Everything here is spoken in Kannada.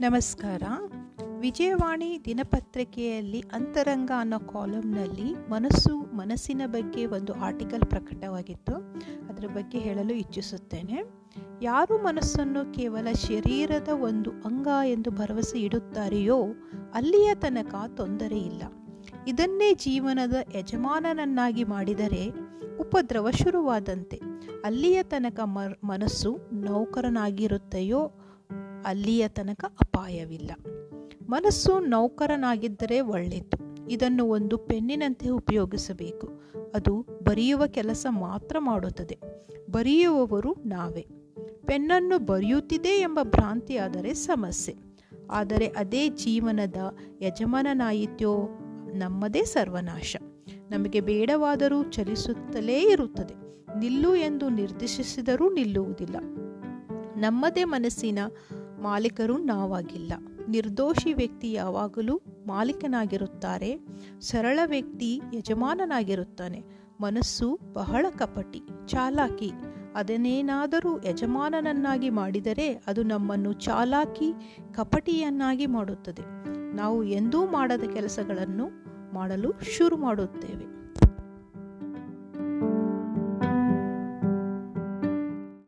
ನಮಸ್ಕಾರ. ವಿಜಯವಾಣಿ ದಿನಪತ್ರಿಕೆಯಲ್ಲಿ ಅಂತರಂಗ ಅನ್ನೋ ಕಾಲಮ್ನಲ್ಲಿ ಮನಸ್ಸು ಮನಸ್ಸಿನ ಬಗ್ಗೆ ಒಂದು ಆರ್ಟಿಕಲ್ ಪ್ರಕಟವಾಗಿತ್ತು. ಅದರ ಬಗ್ಗೆ ಹೇಳಲು ಇಚ್ಛಿಸುತ್ತೇನೆ. ಯಾರು ಮನಸ್ಸನ್ನು ಕೇವಲ ಶರೀರದ ಒಂದು ಅಂಗ ಎಂದು ಭರವಸೆ ಇಡುತ್ತಾರೆಯೋ ಅಲ್ಲಿಯ ತನಕ ತೊಂದರೆ ಇಲ್ಲ. ಇದನ್ನೇ ಜೀವನದ ಯಜಮಾನನನ್ನಾಗಿ ಮಾಡಿದರೆ ಉಪದ್ರವ ಶುರುವಾದಂತೆ. ಅಲ್ಲಿಯ ತನಕ ಮನಸ್ಸು ನೌಕರನಾಗಿರುತ್ತೆಯೋ ಅಲ್ಲಿಯ ತನಕ ಅಪಾಯವಿಲ್ಲ. ಮನಸ್ಸು ನೌಕರನಾಗಿದ್ದರೆ ಒಳ್ಳೆಯದು ಇದನ್ನು ಒಂದು ಪೆನ್ನಿನಂತೆ ಉಪಯೋಗಿಸಬೇಕು. ಅದು ಬರೆಯುವ ಕೆಲಸ ಮಾತ್ರ ಮಾಡುತ್ತದೆ. ಬರೆಯುವವರು ನಾವೇ. ಪೆನ್ನನ್ನು ಬರೆಯುತ್ತಿದೆ ಎಂಬ ಭ್ರಾಂತಿಯಾದರೆ ಸಮಸ್ಯೆ. ಆದರೆ ಅದೇ ಜೀವನದ ಯಜಮಾನನಾಯಿತ್ಯೋ ನಮ್ಮದೇ ಸರ್ವನಾಶ. ನಮಗೆ ಬೇಡವಾದರೂ ಚಲಿಸುತ್ತಲೇ ಇರುತ್ತದೆ. ನಿಲ್ಲು ಎಂದು ನಿರ್ದೇಶಿಸಿದರೂ ನಿಲ್ಲುವುದಿಲ್ಲ. ನಮ್ಮದೇ ಮನಸ್ಸಿನ ಮಾಲೀಕರು ನಾವಾಗಿಲ್ಲ. ನಿರ್ದೋಷಿ ವ್ಯಕ್ತಿ ಯಾವಾಗಲೂ ಮಾಲೀಕನಾಗಿರುತ್ತಾರೆ, ಸರಳ ವ್ಯಕ್ತಿ ಯಜಮಾನನಾಗಿರುತ್ತಾನೆ. ಮನಸ್ಸು ಬಹಳ ಕಪಟಿ, ಚಾಲಾಕಿ. ಅದನ್ನೇನಾದರೂ ಯಜಮಾನನನ್ನಾಗಿ ಮಾಡಿದರೆ ಅದು ನಮ್ಮನ್ನು ಚಾಲಾಕಿ, ಕಪಟಿಯನ್ನಾಗಿ ಮಾಡುತ್ತದೆ. ನಾವು ಎಂದೂ ಮಾಡದ ಕೆಲಸಗಳನ್ನು ಮಾಡಲು ಶುರು ಮಾಡುತ್ತೇವೆ.